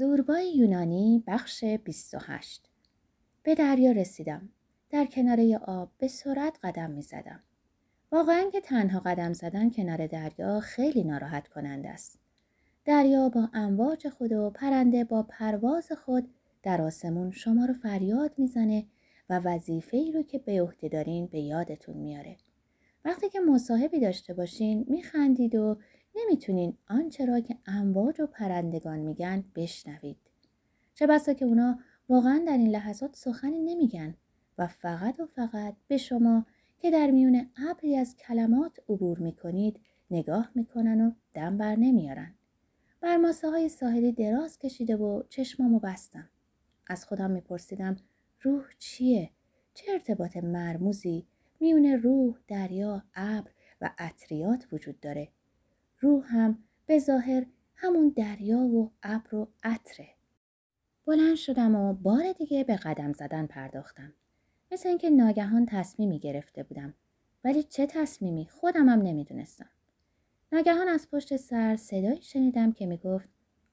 زوربای یونانی بخش 28 به دریا رسیدم. در کناره آب به سرعت قدم می زدم. واقعا که تنها قدم زدن کنار دریا خیلی ناراحت کننده است. دریا با امواج خود و پرنده با پرواز خود در آسمون شما رو فریاد می‌زنه و وظیفه ای رو که به عهده دارین به یادتون میاره. وقتی که مصاحبی داشته باشین میخندید و نمی‌تونین آنچه را که امواج و پرندگان میگن بشنوید. چه بسا که اونا واقعا در این لحظات سخنی نمیگن و فقط و فقط به شما که در میون ابری از کلمات عبور می‌کنید نگاه می‌کنن و دم بر نمیارن. بر ماسه های ساحلی دراز کشیده و چشمامو بستم. از خودم میپرسیدم روح چیه؟ چه ارتباط مرموزی میون روح، دریا، ابر و اطریات وجود داره؟ روح هم به ظاهر همون دریا و ابر و عطره. بلند شدم و بار دیگه به قدم زدن پرداختم. مثل اینکه ناگهان تصمیمی گرفته بودم. ولی چه تصمیمی خودم هم نمی‌دونستم. ناگهان از پشت سر صدایی شنیدم که می‌گفت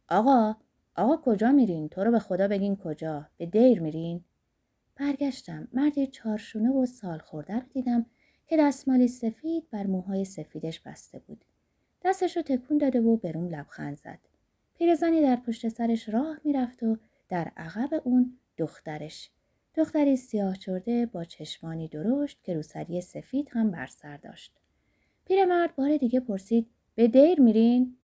آقا آقا کجا میرین؟ تو رو به خدا بگین کجا؟ به دیر میرین؟ برگشتم. مردی چارشونه و سال خورده رو دیدم که دستمالی سفید بر موهای سفیدش بسته بود. دستش رو تکون داده و برون لبخند زد. پیرزنی در پشت سرش راه می‌رفت و در عقب اون دخترش. دختری سیاه چرده با چشمانی درشت که روسری سفید هم بر سر داشت. پیرمرد بار دیگه پرسید به دیر میرین؟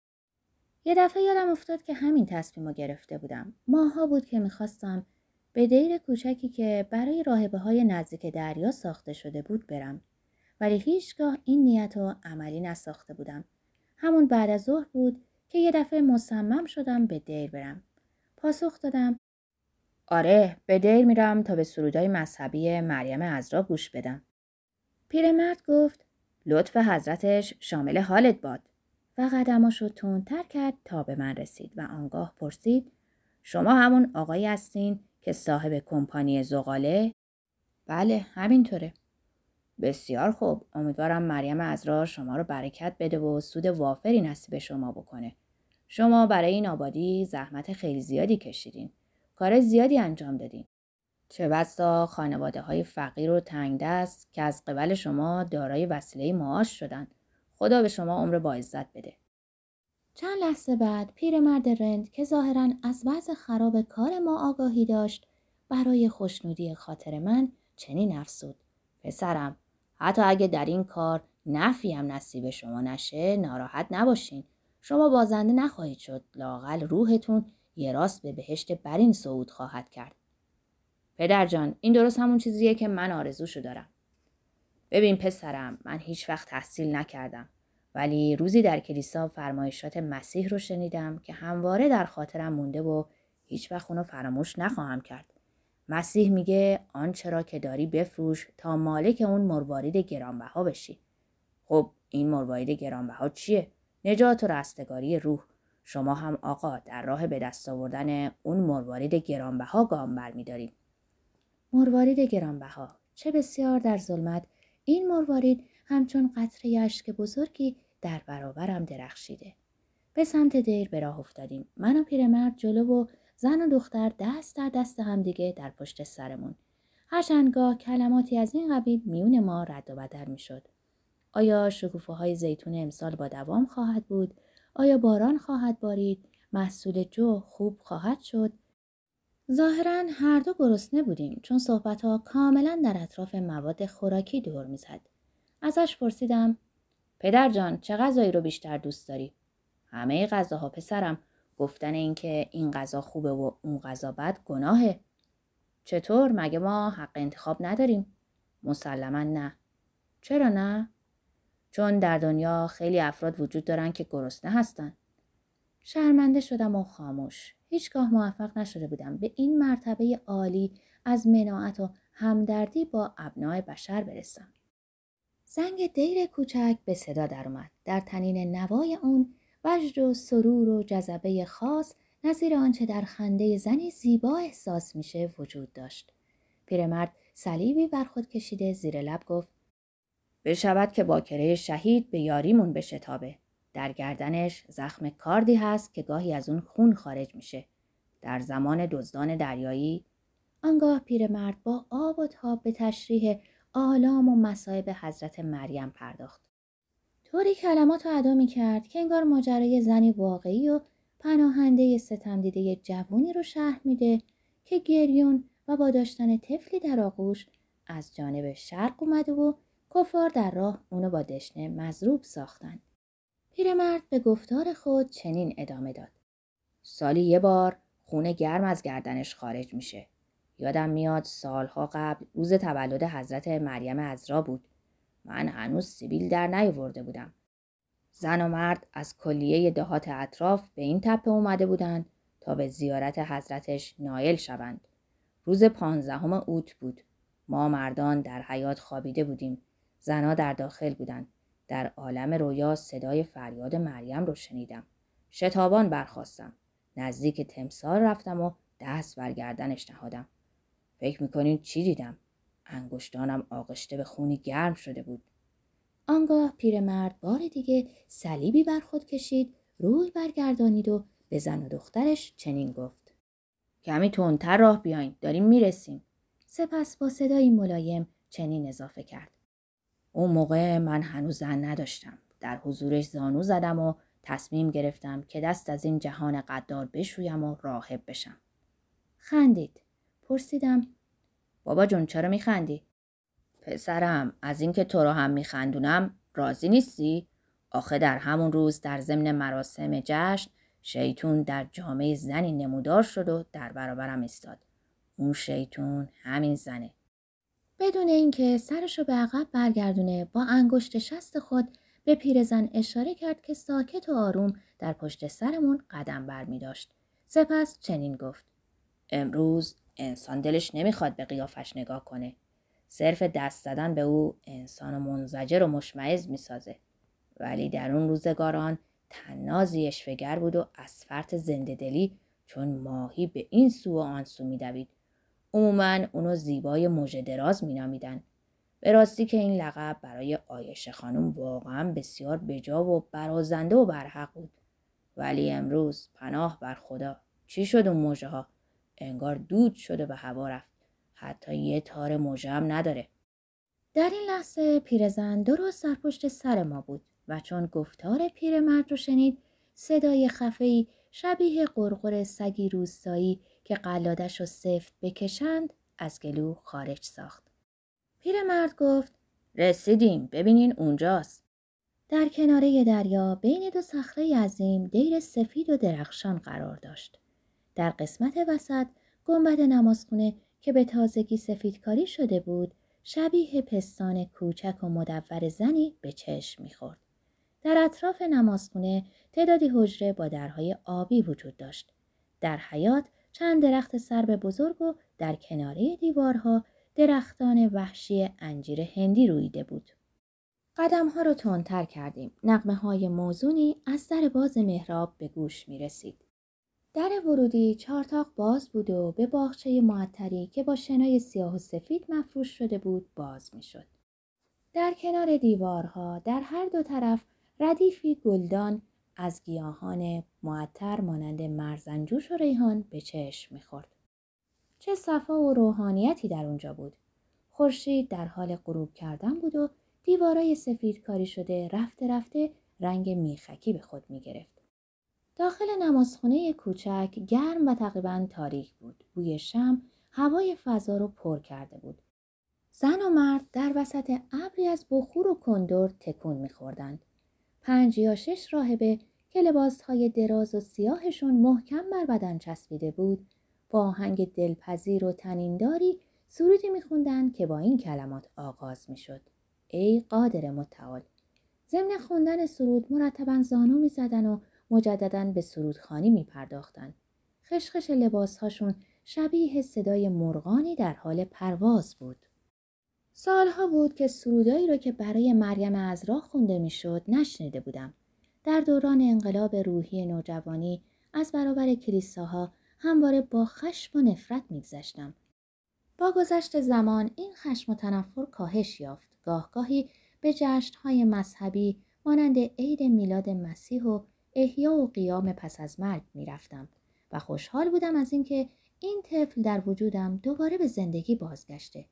یه دفعه یادم افتاد که همین تصمیم رو گرفته بودم. ماها بود که می‌خواستم به دیر کوچکی که برای راهبه های نزدیک دریا ساخته شده بود برم. ولی هیچگاه این نیت رو عملی نساخته بودم. همون بعد از ظهر بود که یه دفعه مصمم شدم به دیر برم. پاسخ دادم آره به دیر میرم تا به سرودای مذهبی مریم ازرا گوش بدم. پیرمرد گفت لطف حضرتش شامل حالت باد و قدماشو تندتر کرد تا به من رسید و آنگاه پرسید شما همون آقایی هستین که صاحب کمپانی زغاله؟ بله همینطوره. بسیار خوب امیدوارم مریم ازرا شما رو برکت بده و سود وافری نصیب شما بکنه. شما برای این آبادی زحمت خیلی زیادی کشیدین. کار زیادی انجام دادین. چه بسا خانواده های فقیر و تنگ دست که از قبل شما دارای وسیله معاش شدن. خدا به شما عمر با عزت بده. چند لحظه بعد پیرمرد رند که ظاهرا از وضع خراب کار ما آگاهی داشت برای خوشنودی خاطر من چنین افسود. پسرم حتی اگه در این کار نفی هم نصیب شما نشه ناراحت نباشین. شما بازنده نخواهید شد. لاقل روحتون یه راست به بهشت برین صعود خواهد کرد. پدر جان این درست همون چیزیه که من آرزوشو دارم. ببین پسرم من هیچ وقت تحصیل نکردم ولی روزی در کلیسا فرمایشات مسیح رو شنیدم که همواره در خاطرم مونده و هیچ وقت اونو فراموش نخواهم کرد. مسیح میگه آنچه را که داری بفروش تا مالک اون مروارید گرانبها بشی. خب این مروارید گرانبها چیه؟ نجات و رستگاری روح. شما هم آقا در راه به دست آوردن اون مروارید گرانبها گام برمیدارید. مروارید گرانبها چه بسیار در ظلمت این مروارید همچون قطره اشک بزرگی در برابرم درخشیده. به سمت دیر به راه افتادیم. من و پیرمرد جلو و زن و دختر دست در دست همدیگه در پشت سرمون. هرچندگاه کلماتی از این قبیل میون ما رد و بدل می‌شد. آیا شکوفه های زیتون امسال با دوام خواهد بود؟ آیا باران خواهد بارید؟ محصول جو خوب خواهد شد؟ ظاهرا هر دو گرسنه بودیم چون صحبت ها کاملا در اطراف مواد خوراکی دور می‌زد. ازش پرسیدم پدر جان چه غذایی رو بیشتر دوست داری؟ همه غذاها پسرم گفتن اینکه این غذا خوبه و اون غذا بد گناهه. چطور مگه ما حق انتخاب نداریم؟ مسلما نه. چرا نه؟ چون در دنیا خیلی افراد وجود دارن که گرسنه هستن. شرمنده شدم و خاموش. هیچگاه موفق نشده بودم به این مرتبه عالی از مناعت و همدردی با ابنای بشر برسم. زنگ دیر کوچک به صدا در اومد. در تنین نوای اون وجد و سرور و جذبه خاص نظیر آنچه در خنده زنی زیبا احساس میشه وجود داشت. پیرمرد صلیبی بر خود کشیده زیر لب گفت بشود که باکره شهید به یاریمون بشتابه. در گردنش زخم کاردی هست که گاهی از اون خون خارج میشه. در زمان دزدان دریایی آنگاه پیرمرد با آب و تاب به تشریح آلام و مصائب حضرت مریم پرداخت طوری کلمات رو ادا می کرد که انگار ماجرای زنی واقعی و پناهنده ستم دیده جوونی رو شهر میده که گریون و با داشتن طفلی در آغوش از جانب شرق اومده و کفار در راه اونو با دشنه مضروب ساختن. پیرمرد به گفتار خود چنین ادامه داد. سالی یه بار خونه گرم از گردنش خارج میشه. یادم میاد سالها قبل روز تولد حضرت مریم ازرا بود. من هنوز سیبیل در نیاورده بودم. زن و مرد از کلیه دهات اطراف به این تپه اومده بودند تا به زیارت حضرتش نایل شوند. روز پانزدهم اوت بود. ما مردان در حیات خوابیده بودیم. زنا در داخل بودند. در عالم رویا صدای فریاد مریم رو شنیدم. شتابان برخواستم. نزدیک تمثال رفتم و دست بر گردنش نهادم. فکر می‌کنین چی دیدم؟ انگشتانم آغشته به خونی گرم شده بود. آنگاه پیرمرد بار دیگه صلیبی بر خود کشید روی برگردانید و به زن و دخترش چنین گفت. کمی تندتر راه بیاین داریم می‌رسیم. سپس با صدایی ملایم چنین اضافه کرد. اون موقع من هنوز زن نداشتم. در حضورش زانو زدم و تصمیم گرفتم که دست از این جهان قدار بشویم و راهب بشم. خندید. پرسیدم بابا جون چرا میخندی؟ پسرم از اینکه تو رو هم میخندونم راضی نیستی؟ آخه در همون روز در ضمن مراسم جشن شیطون در جامعه زنی نمودار شد و در برابرم استاد اون شیطون همین زنه. بدون اینکه سرش رو به عقب برگردونه با انگشت شست خود به پیرزن اشاره کرد که ساکت و آروم در پشت سرمون قدم بر می داشت. سپس چنین گفت. امروز انسان دلش نمی‌خواد به قیافش نگاه کنه. صرف دست زدن به او انسان منزجر و مشمعز می‌سازه. ولی در اون روزگاران تنازی اشفگر بود و از فرط زنده دلی چون ماهی به این سو و آن سو میدوید. عموما اونو زیبای موژه دراز مینامیدن. به راستی که این لقب برای آیشه خانم واقعا بسیار بجا و برازنده و برحق بود. ولی امروز پناه بر خدا. چی شد اون موجه ها انگار دود شده به هوا رفت حتی یه تار موژه هم نداره در این لحظه پیرزن درست در پشت سر ما بود و چون گفتار پیرمرد رو شنید صدای خفه‌ای شبیه قرقر سگی روستایی که قلادش رو سفت بکشند از گلو خارج ساخت. پیرمرد گفت رسیدیم ببینین اونجاست. در کناره دریا بین دو صخره عظیم دیر سفید و درخشان قرار داشت. در قسمت وسط گنبد نمازخونه که به تازگی سفیدکاری شده بود شبیه پستان کوچک و مدور زنی به چشم می‌خورد. در اطراف نمازخونه تعدادی حجره با درهای آبی وجود داشت. در حیات چند درخت سرب بزرگ و در کناره دیوارها درختان وحشی انجیر هندی رویده بود. قدم ها رو تندتر کردیم. نقمه های موزونی از در باز محراب به گوش می رسید. در ورودی چارتاق باز بود و به باغچه معطری که با شنای سیاه و سفید مفروش شده بود باز می شد. در کنار دیوارها در هر دو طرف ردیفی گلدان از گیاهان معطر مانند مرزنجوش و ریحان به چشم می‌خورد. چه صفا و روحانیتی در اونجا بود. خورشید در حال غروب کردن بود و دیوارای سفید کاری شده رفته رفته رنگ میخکی به خود می‌گرفت. داخل نمازخونه کوچک گرم و تقریبا تاریک بود. بوی شم هوای فضا رو پر کرده بود. زن و مرد در وسط ابری از بخور و کندور تکون میخوردند. پنج یا شش راهبه که لباسهای دراز و سیاهشون محکم بر بدن چسبیده بود با آهنگ دلپذیر و تنینداری سرودی میخوندند که با این کلمات آغاز می‌شد ای قادر متعال ضمن خوندن سرود مرتبا زانو می‌زدن و مجددا به سرودخانی میپرداختند خشخش لباسهاشون شبیه صدای مرغانی در حال پرواز بود سالها بود که سرودایی را که برای مریم ازرا خونده می‌شد نشنیده بودم. در دوران انقلاب روحی نوجوانی از برابر کلیساها همواره با خشم و نفرت میگذشتم. با گذشت زمان این خشم و تنفر کاهش یافت. گاهگاهی به جشنهای مذهبی مانند عید میلاد مسیح و احیا و قیام پس از مرگ می‌رفتم و خوشحال بودم از اینکه این طفل در وجودم دوباره به زندگی بازگشته.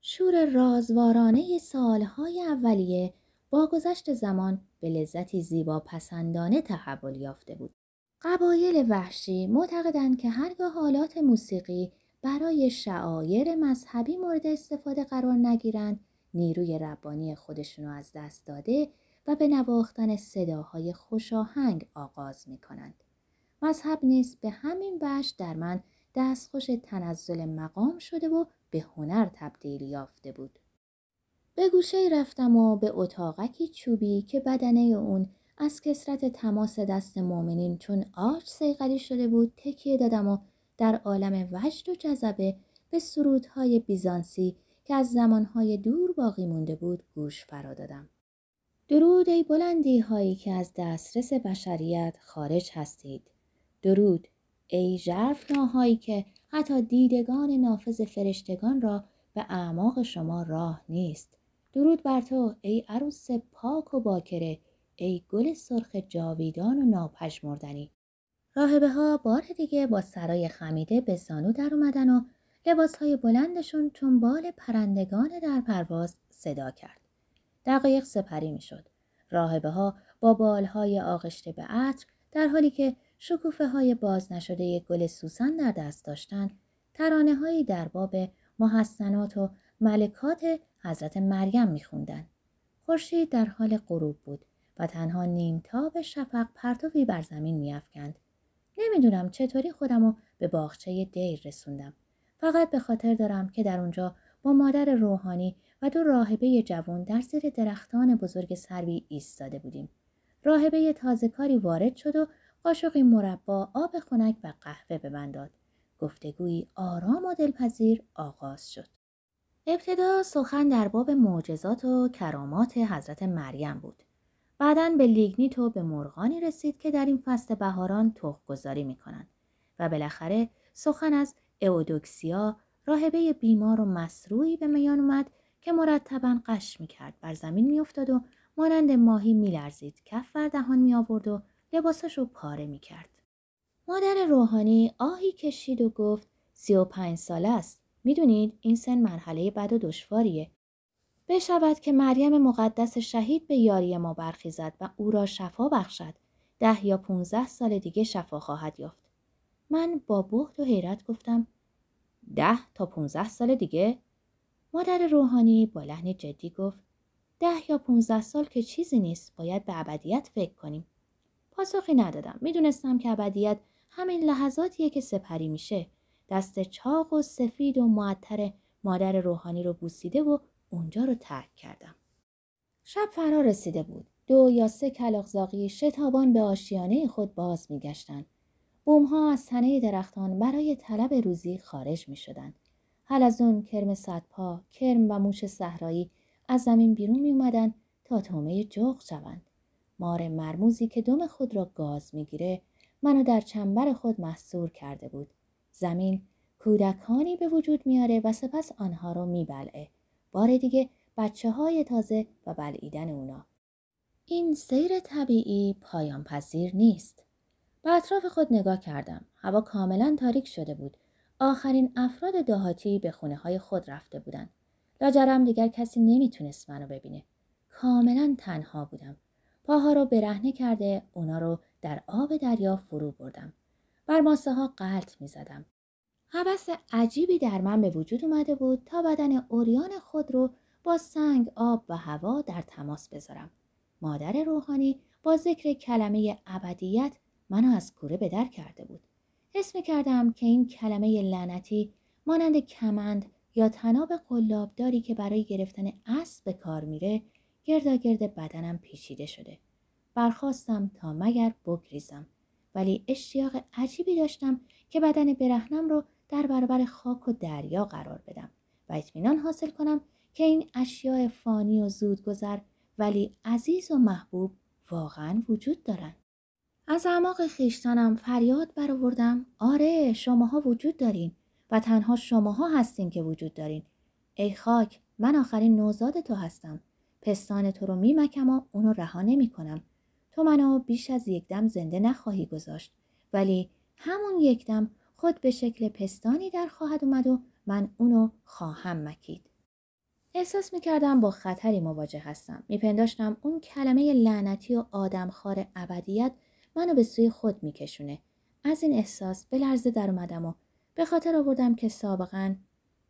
شور رازوارانه سالهای اولیه با گذشت زمان به لذتی زیبا پسندانه تحول یافته بود. قبایل وحشی معتقدند که هرگاه حالات موسیقی برای شعایر مذهبی مورد استفاده قرار نگیرند نیروی ربانی رو از دست داده و به نواختن صداهای خوشاهنگ آغاز می کنند. مذهب نیز به همین وجه در من دستخوش تنزل مقام شده و به هنر تبدیل یافته بود. به گوشه رفتم و به اتاقکی چوبی که بدنه اون از کسرت تماس دست مؤمنین چون آج سیغلی شده بود تکیه دادم و در عالم وجد و جذبه به سرودهای بیزانسی که از زمانهای دور باقی مونده بود گوش فرا دادم. درود ای بلندی هایی که از دسترس بشریت خارج هستید. درود ای ناهایی که حتی دیدگان نافذ فرشتگان را به اعماق شما راه نیست. درود بر تو ای عروس پاک و باکره ای گل سرخ جاویدان و ناپژمردنی راهبه ها بار دیگه با سرای خمیده به زانو در اومدن و لباس های بلندشون چون بال پرندگان در پرواز صدا کرد. دقایق سپری می شد. راهبه ها با بالهای آغشته به عطر در حالی که شکوفه های باز نشده گل سوسن در دست داشتند ترانه هایی در باب محسنات و ملکات حضرت مریم میخوندن. خورشید در حال غروب بود و تنها نیمتاب شفق پرتوی بر زمین میافکند. نمی‌دونم چطوری خودم به باغچه دیر رسوندم. فقط به خاطر دارم که در اونجا با مادر روحانی و دو راهبه جوان در زیر درختان بزرگ سروی ایستاده بودیم. راهبه تازه کاری وارد شد و قاشقی مربا آب خنک و قهوه به من داد. گفتگویی آرام و دلپذیر آغاز شد. ابتدا سخن در باب معجزات و کرامات حضرت مریم بود. بعدا به لیگنیت و به مرغانی رسید که در این فصل بهاران تخم گذاری می کنند و بالاخره سخن از اودوکسیا راهبه بیمار و مسروعی به میان اومد که مرتبا قش می کرد بر زمین می افتاد و مانند ماهی می لرزید کف بر دهان می آورد و لباسش رو پاره می کرد. مادر روحانی آهی کشید و گفت سی و پنج ساله است. می‌دونید این سن مرحله بد و دشواریه. بشود که مریم مقدس شهید به یاری ما برخیزد و او را شفا بخشد. ده یا پونزده سال دیگه شفا خواهد یافت. من با بهت و حیرت گفتم ده تا پونزده سال دیگه؟ مادر روحانی با لحن جدی گفت ده یا پونزده سال که چیزی نیست باید به ابدیت فکر کنیم. پاسخی ندادم. می‌دونستم که ابدیت همین لحظاتیه که سپری میشه. دست چاق و سفید و معطر مادر روحانی رو بوسیده و اونجا رو ترک کردم. شب فرا رسیده بود. دو یا سه کلاغزاقی شتابان به آشیانه خود باز میگشتند. بومها از تنه درختان برای طلب روزی خارج می شدن. اون کرم صدپا، کرم و موش صحرایی از زمین بیرون می اومدن تا تومه جغ شوند. مار مرموزی که دم خود را گاز می‌گیره منو در چنبر خود محصور کرده بود. زمین کودکانی به وجود میاره و سپس آنها رو میبلعه. بار دیگه بچه های تازه و بلعیدن اونا. این سیر طبیعی پایان پذیر نیست. به اطراف خود نگاه کردم. هوا کاملا تاریک شده بود. آخرین افراد دهاتی به خونه های خود رفته بودند. لاجرم دیگر کسی نمی‌تونست منو ببینه. کاملا تنها بودم. پاها رو برهنه کرده اونا رو در آب دریا فرو بردم. بر ماسه ها قلط می عجیبی در من به وجود اومده بود تا بدن اوریان خود رو با سنگ، آب و هوا در تماس بذارم. مادر روحانی با ذکر کلمه ابدیت منو از کوره به در کرده بود. حس می کردم که این کلمه لعنتی مانند کمند یا تناب قلابداری که برای گرفتن اسب به کار میره گرد بدنم پیچیده شده. برخواستم تا مگر بگریزم ولی اشتیاق عجیبی داشتم که بدن برهنم رو در برابر خاک و دریا قرار بدم و اطمینان حاصل کنم که این اشیاء فانی و زودگذر ولی عزیز و محبوب واقعا وجود دارند. از اعماق خیشتنم فریاد برآوردم آره شماها وجود دارین و تنها شماها هستین که وجود دارین ای خاک من آخرین نوزاد تو هستم پستان تو رو میمکم و اونو رها نمی کنم. تو منو بیش از یک دم زنده نخواهی گذاشت ولی همون یکدم خود به شکل پستانی در خواهد اومد و من اونو خواهم مکید. احساس می‌کردم با خطری مواجه هستم. میپنداشتم اون کلمه لعنتی و آدمخوار ابدیت منو به سوی خود میکشونه. از این احساس به لرزه در اومدم و به خاطر آوردم که سابقا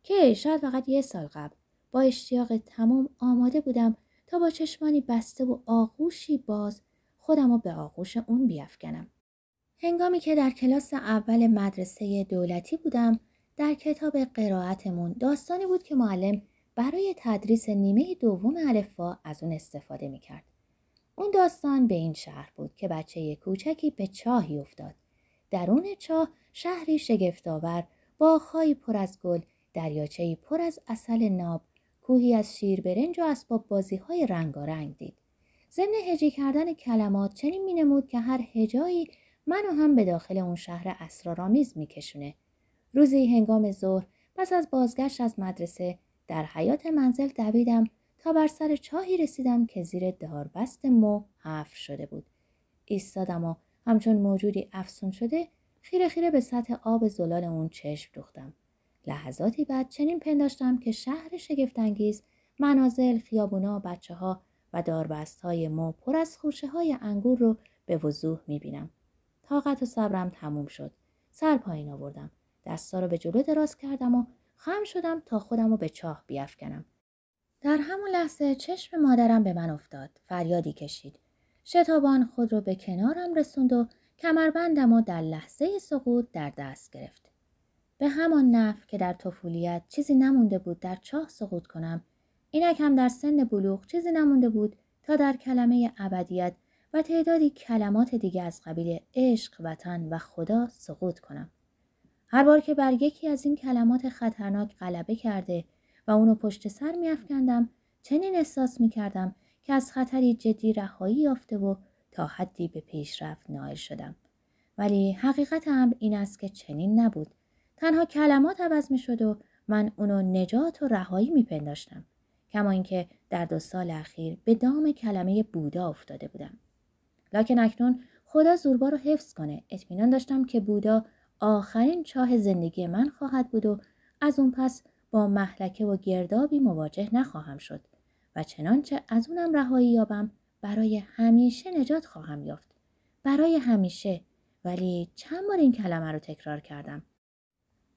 که شاید فقط یه سال قبل با اشتیاق تمام آماده بودم تا با چشمانی بسته و آغوشی باز خودم رو به آغوش اون بیافکنم. هنگامی که در کلاس اول مدرسه دولتی بودم در کتاب قرائتمون داستانی بود که معلم برای تدریس نیمه دوم الفبا از اون استفاده می‌کرد. اون داستان به این شهر بود که بچه کوچکی به چاهی افتاد. درون چاه شهری شگفتآور باغهایی پر از گل دریاچهای پر از اصل ناب کوهی از شیر برنج و اسباب بازی های رنگارنگ دید. ضمن هجی کردن کلمات چنین مینمود که هر هجایی منو هم به داخل اون شهر اسرارآمیز میکشونه. روزی هنگام ظهر پس از بازگشت از مدرسه در حیات منزل دویدم تا بر سر چاهی رسیدم که زیر داربست مو حفر شده بود. ایستادم و همچون موجودی افسون شده خیره خیره به سطح آب زلال اون چشم دوختم. لحظاتی بعد چنین پنداشتم که شهر شگفتانگیز منازل، خیابونا، بچه ها و داربست های مو پر از خوشه های انگور رو به وضوح می‌بینم. طاقت و صبرم تموم شد. سر پایین آوردم. دستا رو به جلو دراز کردم و خم شدم تا خودم رو به چاه بیافکنم. در همون لحظه چشم مادرم به من افتاد. فریادی کشید. شتابان خود رو به کنارم رسوند و کمربندم و در لحظه سقوط در دست گرفت. به همان نف که در طفولیت چیزی نمونده بود در چاه سقوط کنم اینک هم در سن بلوغ چیزی نمونده بود تا در کلمه ابدیت و تعدادی کلمات دیگه از قبیل عشق وطن و خدا سقوط کنم هر بار که بر یکی از این کلمات خطرناک غلبه کرده و اونو پشت سر میافکندم چنین احساس می‌کردم که از خطری جدی رهایی یافته و تا حدی به پیشرفت نائل شدم ولی حقیقت امر این است که چنین نبود تنها کلمات عوض می شد و من اونو نجات و رهایی می پنداشتم. کما اینکه در دو سال اخیر به دام کلمه بودا افتاده بودم. لکن اکنون خدا زوربا رو حفظ کنه. اطمینان داشتم که بودا آخرین چاه زندگی من خواهد بود و از اون پس با محلکه و گردابی مواجه نخواهم شد و چنانچه از اونم رهایی یابم برای همیشه نجات خواهم یافت. برای همیشه ولی چند بار این کلمه رو تکرار کردم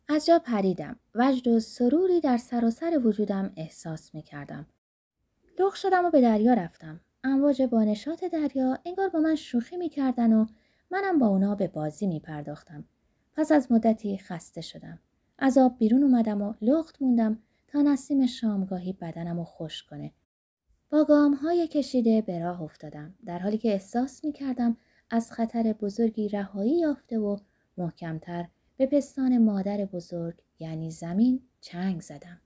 از جا پریدم. وجد و سروری در سراسر وجودم احساس می کردم. لغ شدم و به دریا رفتم. امواج بانشات دریا انگار با من شوخی می کردن و منم با اونا به بازی می پرداختم. پس از مدتی خسته شدم. از آب بیرون اومدم و لخت موندم تا نسیم شامگاهی بدنم رو خوش کنه. با گام های کشیده به راه افتادم در حالی که احساس می کردم از خطر بزرگی رهایی یافته و محکمتر به پستان مادر بزرگ یعنی زمین چنگ زدم.